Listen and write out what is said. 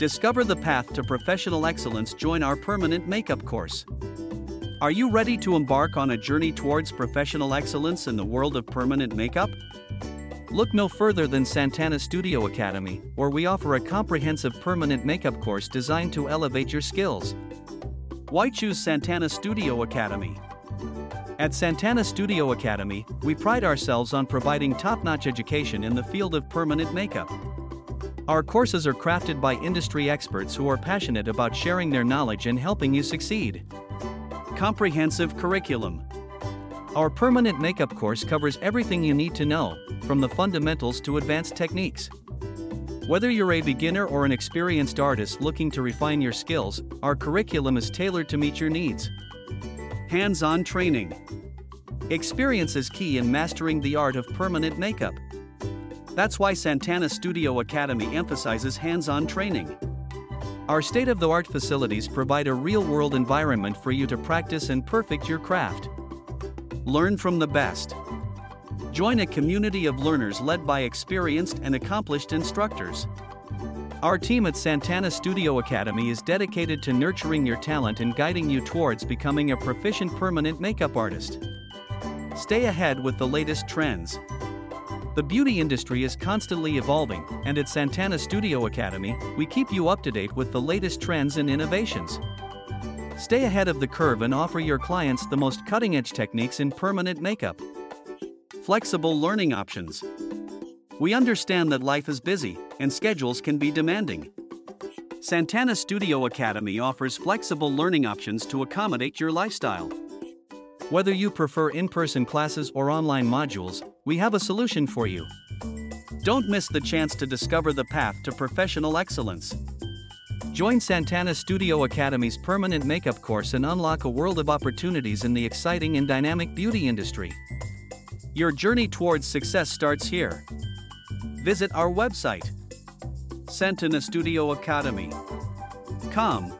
Discover the path to professional excellence. Join our permanent makeup course. Are you ready to embark on a journey towards professional excellence in the world of permanent makeup? Look no further than Santana Studio Academy, where we offer a comprehensive permanent makeup course designed to elevate your skills. Why choose Santana Studio Academy? At Santana Studio Academy, we pride ourselves on providing top notch education in the field of permanent makeup. Our courses are crafted by industry experts who are passionate about sharing their knowledge and helping you succeed. Comprehensive curriculum. Our permanent makeup course covers everything you need to know, from the fundamentals to advanced techniques. Whether you're a beginner or an experienced artist looking to refine your skills, our curriculum is tailored to meet your needs. Hands on training. Experience is key in mastering the art of permanent makeup. That's why Santana Studio Academy emphasizes hands on training. Our state of the art facilities provide a real world environment for you to practice and perfect your craft. Learn from the best. Join a community of learners led by experienced and accomplished instructors. Our team at Santana Studio Academy is dedicated to nurturing your talent and guiding you towards becoming a proficient permanent makeup artist. Stay ahead with the latest trends. The beauty industry is constantly evolving, and at Santana Studio Academy, we keep you up to date with the latest trends and innovations. Stay ahead of the curve and offer your clients the most cutting edge techniques in permanent makeup. Flexible learning options. We understand that life is busy, and schedules can be demanding. Santana Studio Academy offers flexible learning options to accommodate your lifestyle. Whether you prefer in person classes or online modules, we have a solution for you. Don't miss the chance to discover the path to professional excellence. Join Santana Studio Academy's permanent makeup course and unlock a world of opportunities in the exciting and dynamic beauty industry. Your journey towards success starts here. Visit our website, Santana Studio Academy. Com